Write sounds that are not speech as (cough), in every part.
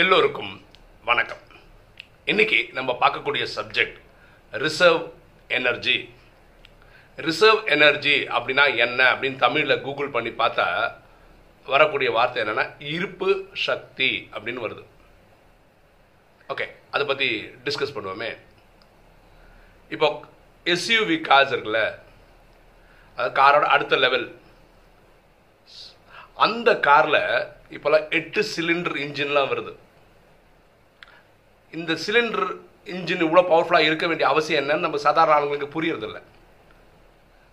எல்லோருக்கும் வணக்கம். இன்னைக்கு நம்ம பார்க்கக்கூடிய subject reserve energy reserve energy அப்படின்னா என்ன அப்படின்னு தமிழில் கூகுள் பண்ணி பார்த்தா வரக்கூடிய வார்த்தை என்னென்னா இருப்பு சக்தி அப்படின்னு வருது. ஓகே அதை பற்றி டிஸ்கஸ் பண்ணுவோமே. இப்போ எஸ்யூவி கார்ஸ் இருக்குல்ல அது காரோட அடுத்த லெவல் அந்த காரில் இப்போல்லாம் எட்டு சிலிண்டர் இன்ஜின்லாம் வருது. இந்த சிலிண்டர் இன்ஜின் இவ்வளோ பவர்ஃபுல்லாக இருக்க வேண்டிய அவசியம் என்னன்னு நம்ம சாதாரண ஆளுங்களுக்கு புரியறதில்ல.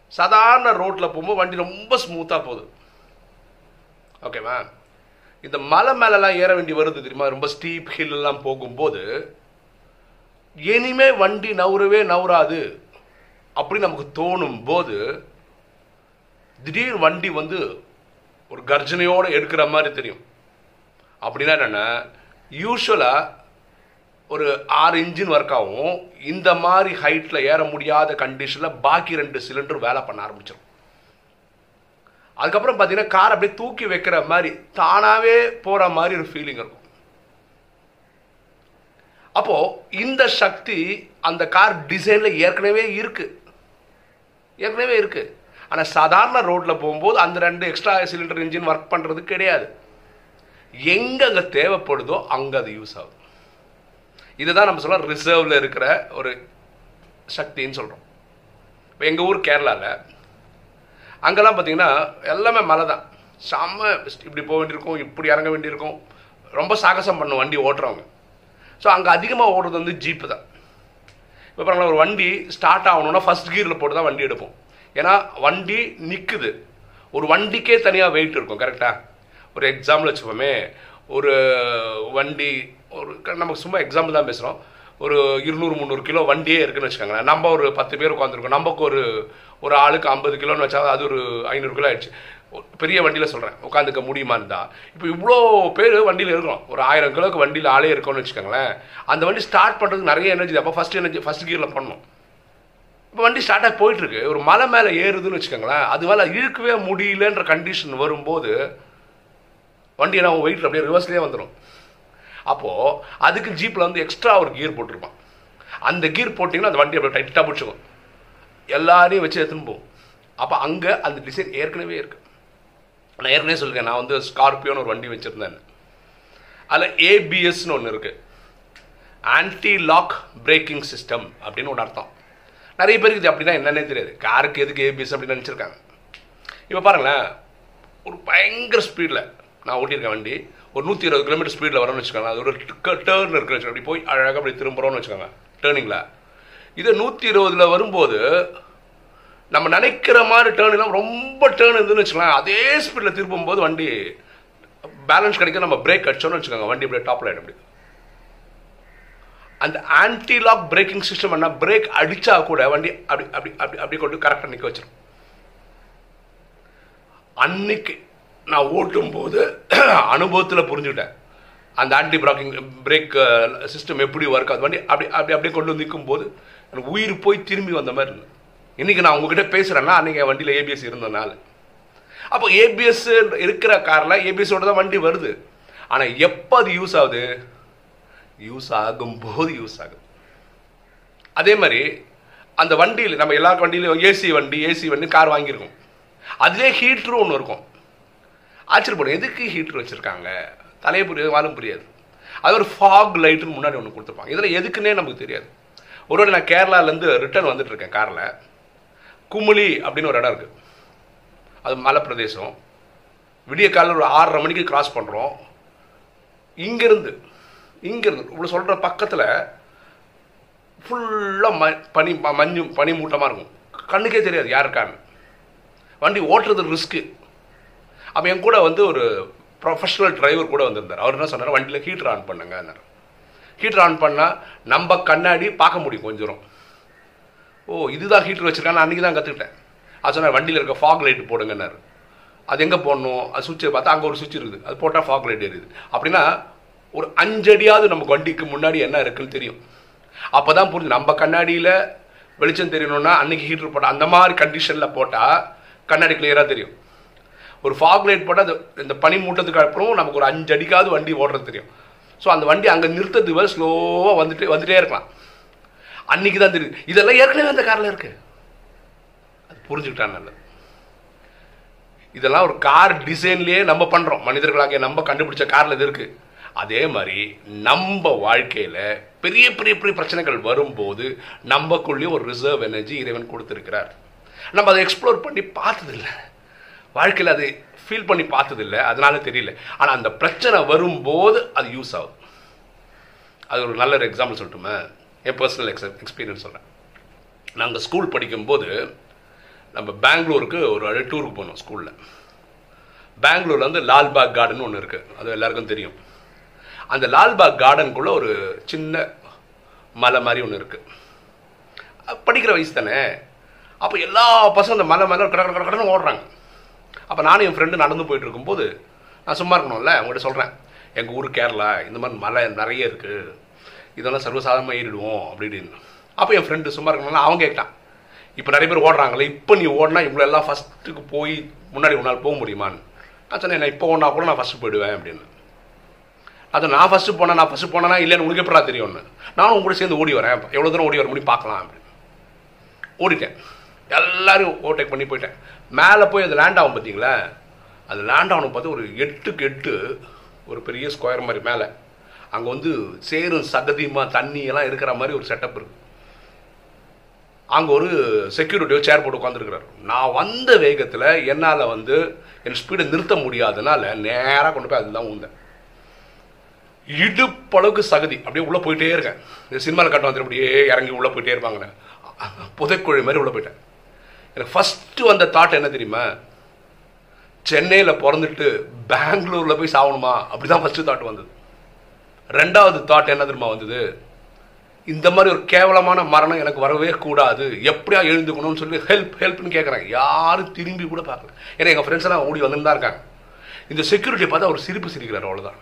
சாதாரண ரோட்டில் போகும்போது வண்டி ரொம்ப ஸ்மூத்தாக போகுது. ஓகேவா இந்த மலை மேலெலாம் ஏற வேண்டி வருது தெரியுமா? ரொம்ப ஸ்டீப் ஹில்லாம் போகும்போது இனிமே வண்டி நவுறவே நவுறாது அப்படி நமக்கு தோணும் போது திடீர் வண்டி வந்து ஒரு கர்ஜனையோடு எடுக்கிற மாதிரி தெரியும். அப்படின்னா என்னென்னா யூஸ்வலாக ஒரு ஆறு இன்ஜின் ஒர்க் ஆகும் இந்த மாதிரி ஹைட்டில் ஏற முடியாத கண்டிஷனில் பாக்கி ரெண்டு சிலிண்டர் வேலை பண்ண ஆரம்பிச்சிடும் அதுக்கப்புறம் பார்த்தீங்கன்னா கார் அப்படியே தூக்கி வைக்கிற மாதிரி தானாகவே போகிற மாதிரி ஒரு ஃபீலிங் இருக்கும். அப்போது இந்த சக்தி அந்த கார் டிசைனில் ஏற்கனவே இருக்குது ஏற்கனவே இருக்குது ஆனால் சாதாரண ரோட்டில் போகும்போது அந்த ரெண்டு எக்ஸ்ட்ரா சிலிண்டர் இன்ஜின் ஒர்க் பண்ணுறது கிடையாது. எங்கே அங்கே தேவைப்படுதோ அங்கே அது யூஸ் ஆகும். இதுதான் நம்ம சொல்ல ரிசர்வில் இருக்கிற ஒரு சக்தின்னு சொல்கிறோம் இப்போ எங்கள் ஊர் கேரளாவில் அங்கெல்லாம் பார்த்தீங்கன்னா எல்லாமே மலை தான். செம்ம இப்படி போக வேண்டியிருக்கும் இப்படி இறங்க வேண்டியிருக்கும். ரொம்ப சாகசம் பண்ணும் வண்டி ஓட்டுறவங்க. ஸோ அங்கே அதிகமாக ஓடுறது வந்து ஜீப்பு தான். இப்போ பாருங்களா ஒரு வண்டி ஸ்டார்ட் ஆகணும்னா ஃபஸ்ட் கீரில் போட்டு தான் வண்டி எடுப்போம். ஏன்னா வண்டி நிற்குது ஒரு வண்டிக்கே தனியாக வெயிட் இருக்கும் கரெக்டாக ஒரு எக்ஸாம்பிள் வச்சுப்போமே. ஒரு வண்டி ஒரு நமக்கு சும்மா எக்ஸாம்பிள் தான் பேசுகிறோம் ஒரு இருநூறு முந்நூறு கிலோ வண்டியே இருக்குன்னு வச்சுக்கோங்களேன். நம்ம ஒரு பத்து பேர் உட்காந்துருக்கோம் நமக்கு ஒரு ஒரு ஆளுக்கு ஐம்பது கிலோன்னு வச்சா அது ஒரு ஐநூறு கிலோ ஆயிடுச்சு. பெரிய வண்டியில் சொல்கிறேன் உட்காந்துக்க முடியுமா இருந்தா? இப்போ இவ்வளோ பேர் வண்டியில் இருக்கிறோம். ஒரு ஆயிரம் கிலோக்கு வண்டியில் ஆளே இருக்கோம்னு வச்சுக்கோங்களேன். அந்த வண்டி ஸ்டார்ட் பண்ணுறதுக்கு நிறைய எனர்ஜி அப்போ ஃபஸ்ட் எனர்ஜி ஃபஸ்ட் கியரில் பண்ணணும். இப்போ வண்டி ஸ்டார்ட் ஆகி போயிட்டுருக்கு. ஒரு மலை மேலே ஏறுதுன்னு வச்சுக்கோங்களேன் அது இழுக்கவே முடியலன்ற கண்டிஷன் வரும்போது வண்டி என்ன வெயிட்டில் அப்படியே ரிவர்ஸ்லேயே வந்துடும் அப்போது அதுக்கு ஜீப்பில் வந்து எக்ஸ்ட்ரா ஒரு கியர் போட்டிருப்பான். அந்த கியர் போட்டிங்கன்னா அந்த வண்டி அப்படியே டைட்டாக பிடிச்சிக்கும் எல்லாரையும் வச்சு எடுத்துன்னு போகும். அப்போ அங்கே அந்த டிசைன் ஏற்கனவே இருக்குது நான் ஏற்கனவே சொல்லியிருக்கேன் நான் வந்து ஸ்கார்பியோன்னு ஒரு வண்டி வச்சுருந்தேன். அதில் ஏபிஎஸ்னு ஒன்று இருக்குது ஆன்டி லாக் பிரேக்கிங் சிஸ்டம் அப்படின்னு ஒன்று அர்த்தம். நிறைய பேருக்கு இது அப்படின்னா என்னன்னே தெரியாது. காருக்கு எதுக்கு ஏபிஎஸ் அப்படின்னு நினச்சிருக்காங்க. இப்போ பாருங்களேன் ஒரு பயங்கர ஸ்பீடில் நான் ஓட்டியிருக்கேன் வண்டி. ஒரு நூற்றி இருபது கிலோமீட்டர் ஸ்பீடில் வரணும்னு வச்சுக்கோங்க அது ஒரு டேர்ன் இருக்குன்னு அப்படி போய் அழகாக அப்படி திரும்புகிறோம்னு வச்சுக்கோங்க டேர்னிங்கில் இதே நூற்றி இருபதில் வரும்போது நம்ம நினைக்கிற மாதிரி டேர்ன் ரொம்ப டேர்ன் இருந்துன்னு வச்சுக்கலாம் அதே ஸ்பீடில் திரும்பும்போது வண்டி பேலன்ஸ் கிடைக்க நம்ம பிரேக் அடிச்சோன்னு வச்சுக்கோங்க. வண்டி அப்படியே டாப்பில் ஆகிடும் அப்படி. அந்த ஆன்டி லாக் பிரேக்கிங் சிஸ்டம் என்ன பிரேக் அடித்தா கூட வண்டி அப்படி அப்படி அப்படி அப்படி கொண்டு கரெக்டாக நிற்க வச்சிடும் அன்னைக்கு நான் ஓட்டும் போது (clears throat) அனுபவத்தில் புரிஞ்சுக்கிட்டேன். அந்த ஆன்டி பிராக்கிங் பிரேக் சிஸ்டம் எப்படி ஒர்க் ஆகுது வண்டி அப்படி அப்படி அப்படியே கொண்டு வந்து நிற்கும் போது எனக்கு உயிர் போய் திரும்பி வந்த மாதிரி இருந்தது. இன்றைக்கி நான் உங்ககிட்ட பேசுகிறேன்னா அன்றைக்கி என் வண்டியில் ஏபிஎஸ் இருந்தனால அப்போ ஏபிஎஸ் இருக்கிற காரில் ஏபிஎஸோட தான் வண்டி வருது. ஆனால் எப்போ அது யூஸ் ஆகுது? யூஸ் ஆகும்போது யூஸ் ஆகும். அதே மாதிரி அந்த வண்டியில் நம்ம எல்லா வண்டியிலும் ஏசி வண்டி ஏசி வண்டி கார் வாங்கியிருக்கோம். அதுலேயே ஹீட்ரும் ஒன்று இருக்கும். ஆச்சரியப்படும் எதுக்கு ஹீட்ரு வச்சுருக்காங்க? தலையை புரியாது வாழும் புரியாது. அது ஒரு ஃபாக் லைட்டுன்னு முன்னாடி ஒன்று கொடுத்துருப்பாங்க. இதில் எதுக்குன்னே நமக்கு தெரியாது. ஒரு நான் கேரளாலேருந்து ரிட்டர்ன் வந்துட்டுருக்கேன் காரில் குமுளி அப்படின்னு ஒரு இடம் இருக்குது அது மலை பிரதேசம் விடிய காலையில் ஒரு ஆறரை மணிக்கு கிராஸ் பண்ணுறோம் இங்கேருந்து இங்கிருந்து இவ்வளோ சொல்கிற பக்கத்தில் ஃபுல்லாக ம பனி மஞ்சு பனி மூட்டமாக இருக்கும். கண்ணுக்கே தெரியாது யாருக்கான்னு வண்டி ஓட்டுறது ரிஸ்க்கு அப்போ என் கூட வந்து ஒரு ப்ரொஃபஷனல் டிரைவர் கூட வந்திருந்தார். அவர் என்ன சொன்னார்? வண்டியில் ஹீட்டர் ஆன் பண்ணுங்க ஹீட்டர் ஆன் பண்ணால் நம்ம கண்ணாடி பார்க்க முடியும் கொஞ்சம் தூரம். ஓ இதுதான் ஹீட்டர் வச்சுருக்கான்னு அன்றைக்கி தான் கற்றுக்கிட்டேன் அது சொன்னார் வண்டியில் இருக்க ஃபாக் லைட் போடுங்கன்னாரு. அது எங்கே போடணும்? அது சுவிட்சை பார்த்தா அங்கே ஒரு சுவிட்ச் இருக்குது. அது போட்டால் ஃபாக் லைட் எரியுது அப்படின்னா ஒரு அஞ்சடியாவது நமக்கு வண்டிக்கு முன்னாடி என்ன இருக்குன்னு தெரியும். அப்போ தான் புரிஞ்சு நம்ம கண்ணாடியில் வெளிச்சம் தெரியணும்னா அன்றைக்கி ஹீட்ரு போட்டால் அந்த மாதிரி கண்டிஷனில் போட்டால் கண்ணாடி கிளியராக தெரியும். ஒரு ஃபாக் லைட் போட்டால் அது இந்த பனி மூட்டத்துக்கு அப்புறம் நமக்கு ஒரு அஞ்சு அடிக்காவது வண்டி ஓடுறது தெரியும். ஸோ அந்த வண்டி அங்கே நிறுத்தத்துக்கு ஸ்லோவாக வந்துட்டு வந்துட்டே இருக்கலாம். அன்னைக்கு தான் தெரியும் இதெல்லாம் ஏற்கனவே அந்த காரில் இருக்கு. அது புரிஞ்சுக்கிட்டா நல்லது. இதெல்லாம் ஒரு கார் டிசைன்லேயே நம்ம பண்ணுறோம் மனிதர்களாக நம்ம கண்டுபிடிச்ச காரில் இது இருக்குது அதே மாதிரி நம்ம வாழ்க்கையில் பெரிய பெரிய பெரிய பிரச்சனைகள் வரும்போது நம்மக்குள்ளேயும் ஒரு ரிசர்வ் எனர்ஜி இறைவன் கொடுத்துருக்கிறார். நம்ம அதை எக்ஸ்ப்ளோர் பண்ணி பார்த்ததில்ல. வாழ்க்கையில் அதை ஃபீல் பண்ணி பார்த்ததில்ல. அதனால தெரியல. ஆனால் அந்த பிரச்சனை வரும்போது அது யூஸ் ஆகும். அது ஒரு நல்ல ஒரு எக்ஸாம்பிள் சொல்லட்டுமே? என் பர்சனல் எக்ஸ் எக்ஸ்பீரியன்ஸ் சொல்கிறேன் நாங்கள் ஸ்கூல் படிக்கும்போது நம்ம பெங்களூருக்கு ஒரு டூருக்கு போனோம் ஸ்கூலில் பெங்களூரில் வந்து லால்பாக் கார்டன் ஒன்று இருக்குது அது எல்லாருக்கும் தெரியும். அந்த லால்பாக் கார்டனுக்குள்ளே ஒரு சின்ன மலை மாதிரி ஒன்று இருக்குது படிக்கிற வயசு தானே? அப்போ எல்லா பசங்க அந்த மலை மேலே கடற்கரை கட ஓடுறாங்க. அப்போ நானும் என் ஃப்ரெண்டு நடந்து போயிட்டு இருக்கும்போது நான் சும்மா இருக்கணும்ல அவங்கள்ட்ட சொல்கிறேன் எங்கள் ஊர் கேரளா இந்த மாதிரி மலை நிறைய இருக்குது இதெல்லாம் சர்வசாதாரணமாக ஏறிடுவோம் அப்படின்னு. அப்போ என் ஃப்ரெண்டு சும்மா இருக்கணும்ல அவன் கேட்டான். இப்போ நிறைய பேர் ஓடுறாங்களே இப்போ நீ ஓடினா இவ்வளோ எல்லாம் ஃபஸ்ட்டுக்கு போய் முன்னாடி உன்னால் போக முடியுமான்னு. நான் சொன்னேன் நான் இப்போ ஓடினா கூட நான் ஃபஸ்ட்டு போயிடுவேன் அப்படின்னு. அது நான் ஃபஸ்ட்டு போனேன் நான் ஃபஸ்ட்டு போனேன்னா இல்லைன்னு உனக்கு எப்படா தெரியும்னு? நானும் உங்க கூட சேர்ந்து ஓடி வரேன். எவ்வளோ தூரம் ஓடி வர முடியும் பார்க்கலாம் அப்படின்னு. ஓடிட்டேன். எல்லாரும் ஓவர்டேக் பண்ணி போயிட்டேன். மேலே போய் அது லேண்ட் ஆகும் பார்த்தீங்களா அது லேண்ட் ஆகணும் பார்த்து ஒரு எட்டுக்கு எட்டு ஒரு பெரிய ஸ்கொயர் மாதிரி மேலே. அங்கே வந்து சேரும் சகதியுமா தண்ணி எல்லாம் இருக்கிற மாதிரி ஒரு செட்டப் இருக்கு. அங்கே ஒரு செக்யூரிட்டியோ சேர் போட்டு உட்காந்துருக்கிறார் நான் வந்த வேகத்தில் என்னால் வந்து என் ஸ்பீடை நிறுத்த முடியாதனால நேராக கொண்டு போய் அதுதான் ஊந்தேன். இடுப்பளவுக்கு சகதி. அப்படியே உள்ளே போயிட்டே இருக்கேன். இந்த சினிமாவில் கட்ட வந்து அப்படியே இறங்கி உள்ளே போயிட்டே இருப்பாங்க புதைக்குழி மாதிரி உள்ளே போயிட்டேன். எனக்கு ஃபஸ்ட்டு வந்த தாட் என்ன தெரியுமா? சென்னையில் பிறந்துட்டு பெங்களூரில் போய் சாகணுமா? அப்படி தான் ஃபஸ்ட்டு தாட் வந்தது. ரெண்டாவது தாட் என்ன தெரியுமா வந்தது? இந்த மாதிரி ஒரு கேவலமான மரணம் எனக்கு வரவே கூடாது. எப்படியா எழுந்துக்கணும்னு சொல்லி ஹெல்ப் ஹெல்ப்னு கேட்குறாங்க யாரும் திரும்பி கூட பார்க்கல. ஏன்னா எங்கள் ஃப்ரெண்ட்ஸ் எல்லாம் ஓடி வந்துன்னு தான் இருக்காங்க. இந்த செக்யூரிட்டியை பார்த்தா ஒரு சிரிப்பு சிரிக்கிறார் அவ்வளோதான்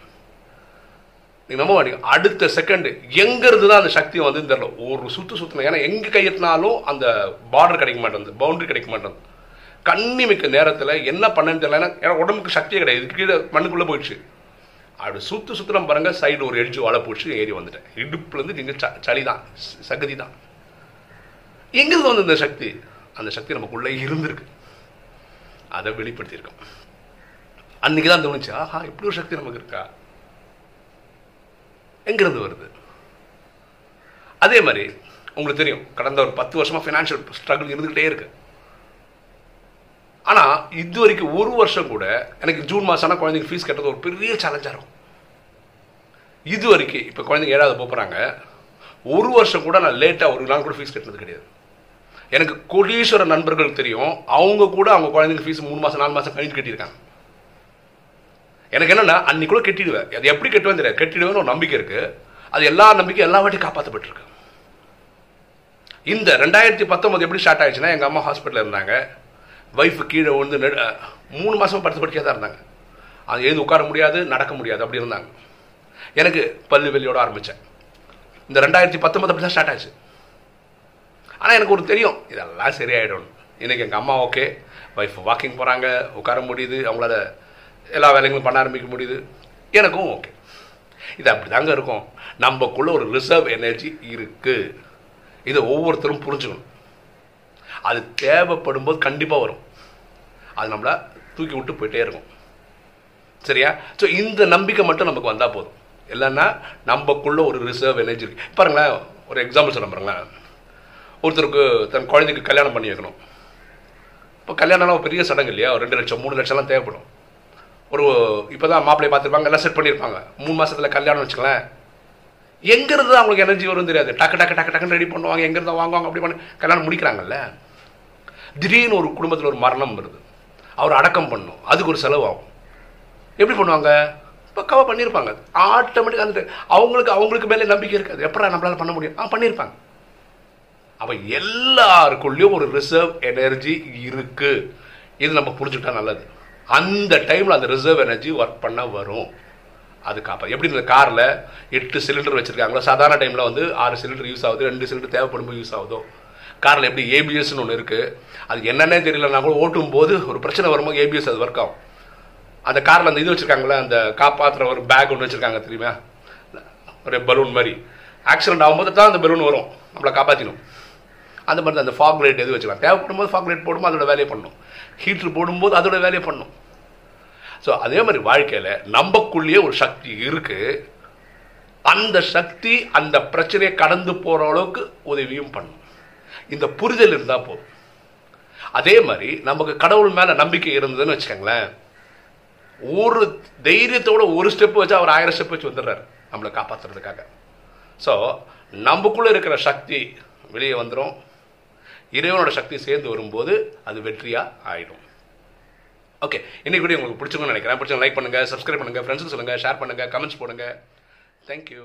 நீங்க நம்ப மாட்டீங்க. அடுத்த செகண்ட் எங்கேருந்து தான் அந்த சக்தி வந்து தெரியல. ஒரு சுத்து சுத்தணும் ஏன்னா எங்க கையெட்டினாலும் அந்த பார்டர் கிடைக்க மாட்டேங்குது பவுண்டரி கிடைக்க மாட்டேங்குது. கண்ணி மிக்க நேரத்தில் என்ன பண்ணேன்னு தெரியல. ஏன்னா உடம்புக்கு சக்தியே கிடையாது. கீழே மண்ணுக்குள்ளே போயிடுச்சு. அப்படி சுத்து சுத்துறம் பாருங்க சைடு ஒரு எட்ஜு வலை போச்சு ஏறி வந்துட்டேன். இடுப்புலேருந்து நீங்கள் ச சளி தான் சகதி தான் எங்கிருந்து வந்து இந்த சக்தி? அந்த சக்தி நமக்குள்ளே இருந்திருக்கு. அதை வெளிப்படுத்தியிருக்கோம். அன்னைக்கு தான் தோணுச்சு ஆஹா இப்படி ஒரு சக்தி நமக்கு இருக்கா? எங்கிருந்து வருது? அதே மாதிரி உங்களுக்கு தெரியும் கடந்த ஒரு பத்து வருஷமா ஃபினான்ஷியல் ஸ்ட்ரகிள் இருந்துகிட்டே இருக்கு. ஆனால் இது வரைக்கும் ஒரு வருஷம் கூட எனக்கு ஜூன் மாதம் ஆனால் குழந்தைங்க ஃபீஸ் கட்டுறது ஒரு பெரிய சேலஞ்சாக இருக்கும். இது வரைக்கும் இப்போ குழந்தைங்க ஏழாவது போகிறாங்க ஒரு வருஷம் கூட நான் லேட்டாக ஒரு நாள் கூட ஃபீஸ் கட்டினது கிடையாது. எனக்கு கோடீஸ்வர நண்பர்கள் தெரியும் அவங்க கூட அவங்க குழந்தைங்க ஃபீஸ் மூணு மாதம் நாலு மாதம் கழிஞ்சு கட்டியிருக்காங்க. எனக்கு என்னன்னா அன்னைக்கு கூட அது எப்படி கெட்டுவேன் தெரியாது. கெட்டிடுவேன்னு ஒரு நம்பிக்கை இருக்கு. அது எல்லா நம்பிக்கையும் எல்லா வாட்டியும் காப்பாற்றப்பட்டிருக்கு இந்த ரெண்டாயிரத்தி பத்தொன்பது எப்படி ஸ்டார்ட் ஆயிடுச்சுன்னா எங்கள் அம்மா ஹாஸ்பிட்டலில் இருந்தாங்க. ஒய்ஃபு கீழே விழுந்து நெடு மூணு மாதம் படுத்து படுக்கையாக தான் இருந்தாங்க. அது எழுந்து உட்கார முடியாது நடக்க முடியாது அப்படி இருந்தாங்க. எனக்கு பல்லு வெளியோட ஆரம்பித்தேன் இந்த ரெண்டாயிரத்தி பத்தொன்பது அப்படி தான் ஸ்டார்ட் ஆச்சு. ஆனால் எனக்கு ஒரு தெரியும். இதெல்லாம் சரியாயிடும் இன்னைக்கு எங்கள் அம்மா ஓகே ஒய்ஃப் வாக்கிங் போகிறாங்க உட்கார முடியுது. அவங்களால எல்லா வேலைகளும் பண்ண ஆரம்பிக்க முடியுது. எனக்கும் ஓகே. இது அப்படி தாங்க இருக்கும். நம்மக்குள்ள ஒரு ரிசர்வ் எனர்ஜி இருக்கு. இதை ஒவ்வொருத்தரும் புரிஞ்சுக்கணும். அது தேவைப்படும் போது கண்டிப்பாக வரும். அது நம்மளை தூக்கி விட்டு போயிட்டே இருக்கும். சரியா? ஸோ இந்த நம்பிக்கை மட்டும் நமக்கு வந்தால் போதும். இல்லைன்னா நம்மக்குள்ள ஒரு ரிசர்வ் எனர்ஜி இருக்கு. பாருங்களேன் ஒரு எக்ஸாம்பிள் சொல்ல பாருங்களேன். ஒருத்தருக்கு தன் குழந்தைக்கு கல்யாணம் பண்ணி வைக்கணும். இப்போ கல்யாணம்லாம் ஒரு பெரிய சடங்கு இல்லையா? ஒரு ரெண்டு லட்சம் மூணு லட்சம்லாம் தேவைப்படும். ஒரு இப்போ தான் மாப்பிள்ளையை பார்த்துருப்பாங்க எல்லாம் செட் பண்ணியிருப்பாங்க. மூணு மாதத்தில் கல்யாணம் வச்சுக்கலாம் எங்கேருந்து அவங்களுக்கு எனர்ஜி வரும் தெரியாது. டக்கு டக்கு டக்கு டக்குன்னு ரெடி பண்ணுவாங்க. எங்கேருந்து வாங்குவாங்க அப்படி பண்ணி. கல்யாணம் முடிக்கிறாங்கல்ல? திடீர்னு ஒரு குடும்பத்தில் ஒரு மரணம் வருது. அவர் அடக்கம் பண்ணும். அதுக்கு ஒரு செலவு ஆகும். எப்படி பண்ணுவாங்க? பக்காவாக பண்ணியிருப்பாங்க. ஆட்டோமேட்டிக்காக அந்த அவங்களுக்கு அவங்களுக்கு மேலே நம்பிக்கை இருக்காது. எப்படா நம்மளால் பண்ண முடியும்? ஆ பண்ணியிருப்பாங்க. அப்போ எல்லாருக்குள்ளேயும் ஒரு ரிசர்வ் எனர்ஜி இருக்கு. இது நம்ம புரிஞ்சுக்கிட்டா நல்லது. அந்த டைமில் அந்த ரிசர்வ் எனர்ஜி ஒர்க் பண்ண வரும். அது காப்பா எப்படி இந்த காரில் எட்டு சிலிண்டர் வச்சுருக்காங்களோ சாதாரண டைமில் வந்து ஆறு சிலிண்டர் யூஸ் ஆகுது ரெண்டு சிலிண்டர் தேவைப்படும்போது யூஸ் ஆகுதோ? காரில் எப்படி ஏபிஎஸ்னு ஒன்று இருக்குது அது என்னென்னே தெரியலனா கூட ஓட்டும் போது ஒரு பிரச்சனை வரும்போது ஏபிஎஸ் அது ஒர்க் ஆகும். அந்த காரில் அந்த இது வச்சுருக்காங்களே அந்த காப்பாற்றுற ஒரு பேக் ஒன்று வச்சுருக்காங்க தெரியுமா? ஒரு பலூன் மாதிரி. ஆக்சிடென்ட் ஆகும்போது தான் அந்த பலூன் வரும். நம்மளை காப்பாற்றிடும் அந்த மாதிரி தான் அந்த ஃபாக் லைட் எது வச்சுக்கலாம். தேவைப்படும் போது ஃபாக் லைட் போடும்போது அதோட வேலையை பண்ணும். ஹீட்ரு போடும்போது அதோட வேலையை பண்ணும். ஸோ அதே மாதிரி வாழ்க்கையில் நம்பக்குள்ளேயே ஒரு சக்தி இருக்குது அந்த சக்தி அந்த பிரச்சனையை கடந்து போகிற அளவுக்கு உதவியும் பண்ணும். இந்த புரிதல் இருந்தால் போதும். அதே மாதிரி நமக்கு கடவுள் மேலே நம்பிக்கை இருந்ததுன்னு வச்சுக்கோங்களேன். ஒரு தைரியத்தோட ஒரு ஸ்டெப் வச்சு அவர் ஆயிரம் ஸ்டெப் வச்சு வந்துடுறாரு. நம்மளை காப்பாற்றுறதுக்காக ஸோ நமக்குள்ளே இருக்கிற சக்தி வெளியே வந்துடும் இறைவனோட சக்தி சேர்ந்து வரும்போது அது வெற்றியாக ஆயிடும். ஓகே இன்னைக்கு வீடியோ உங்களுக்கு பிடிச்சிருக்கும்னு நினைக்கிறேன். பிடிச்சவங்க லைக் பண்ணுங்கள் சப்ஸ்கிரைப் பண்ணுங்கள் ஃப்ரெண்ட்ஸுக்கு சொல்லுங்கள் ஷேர் பண்ணுங்கள் கமெண்ட்ஸ் போடுங்க. தேங்க்யூ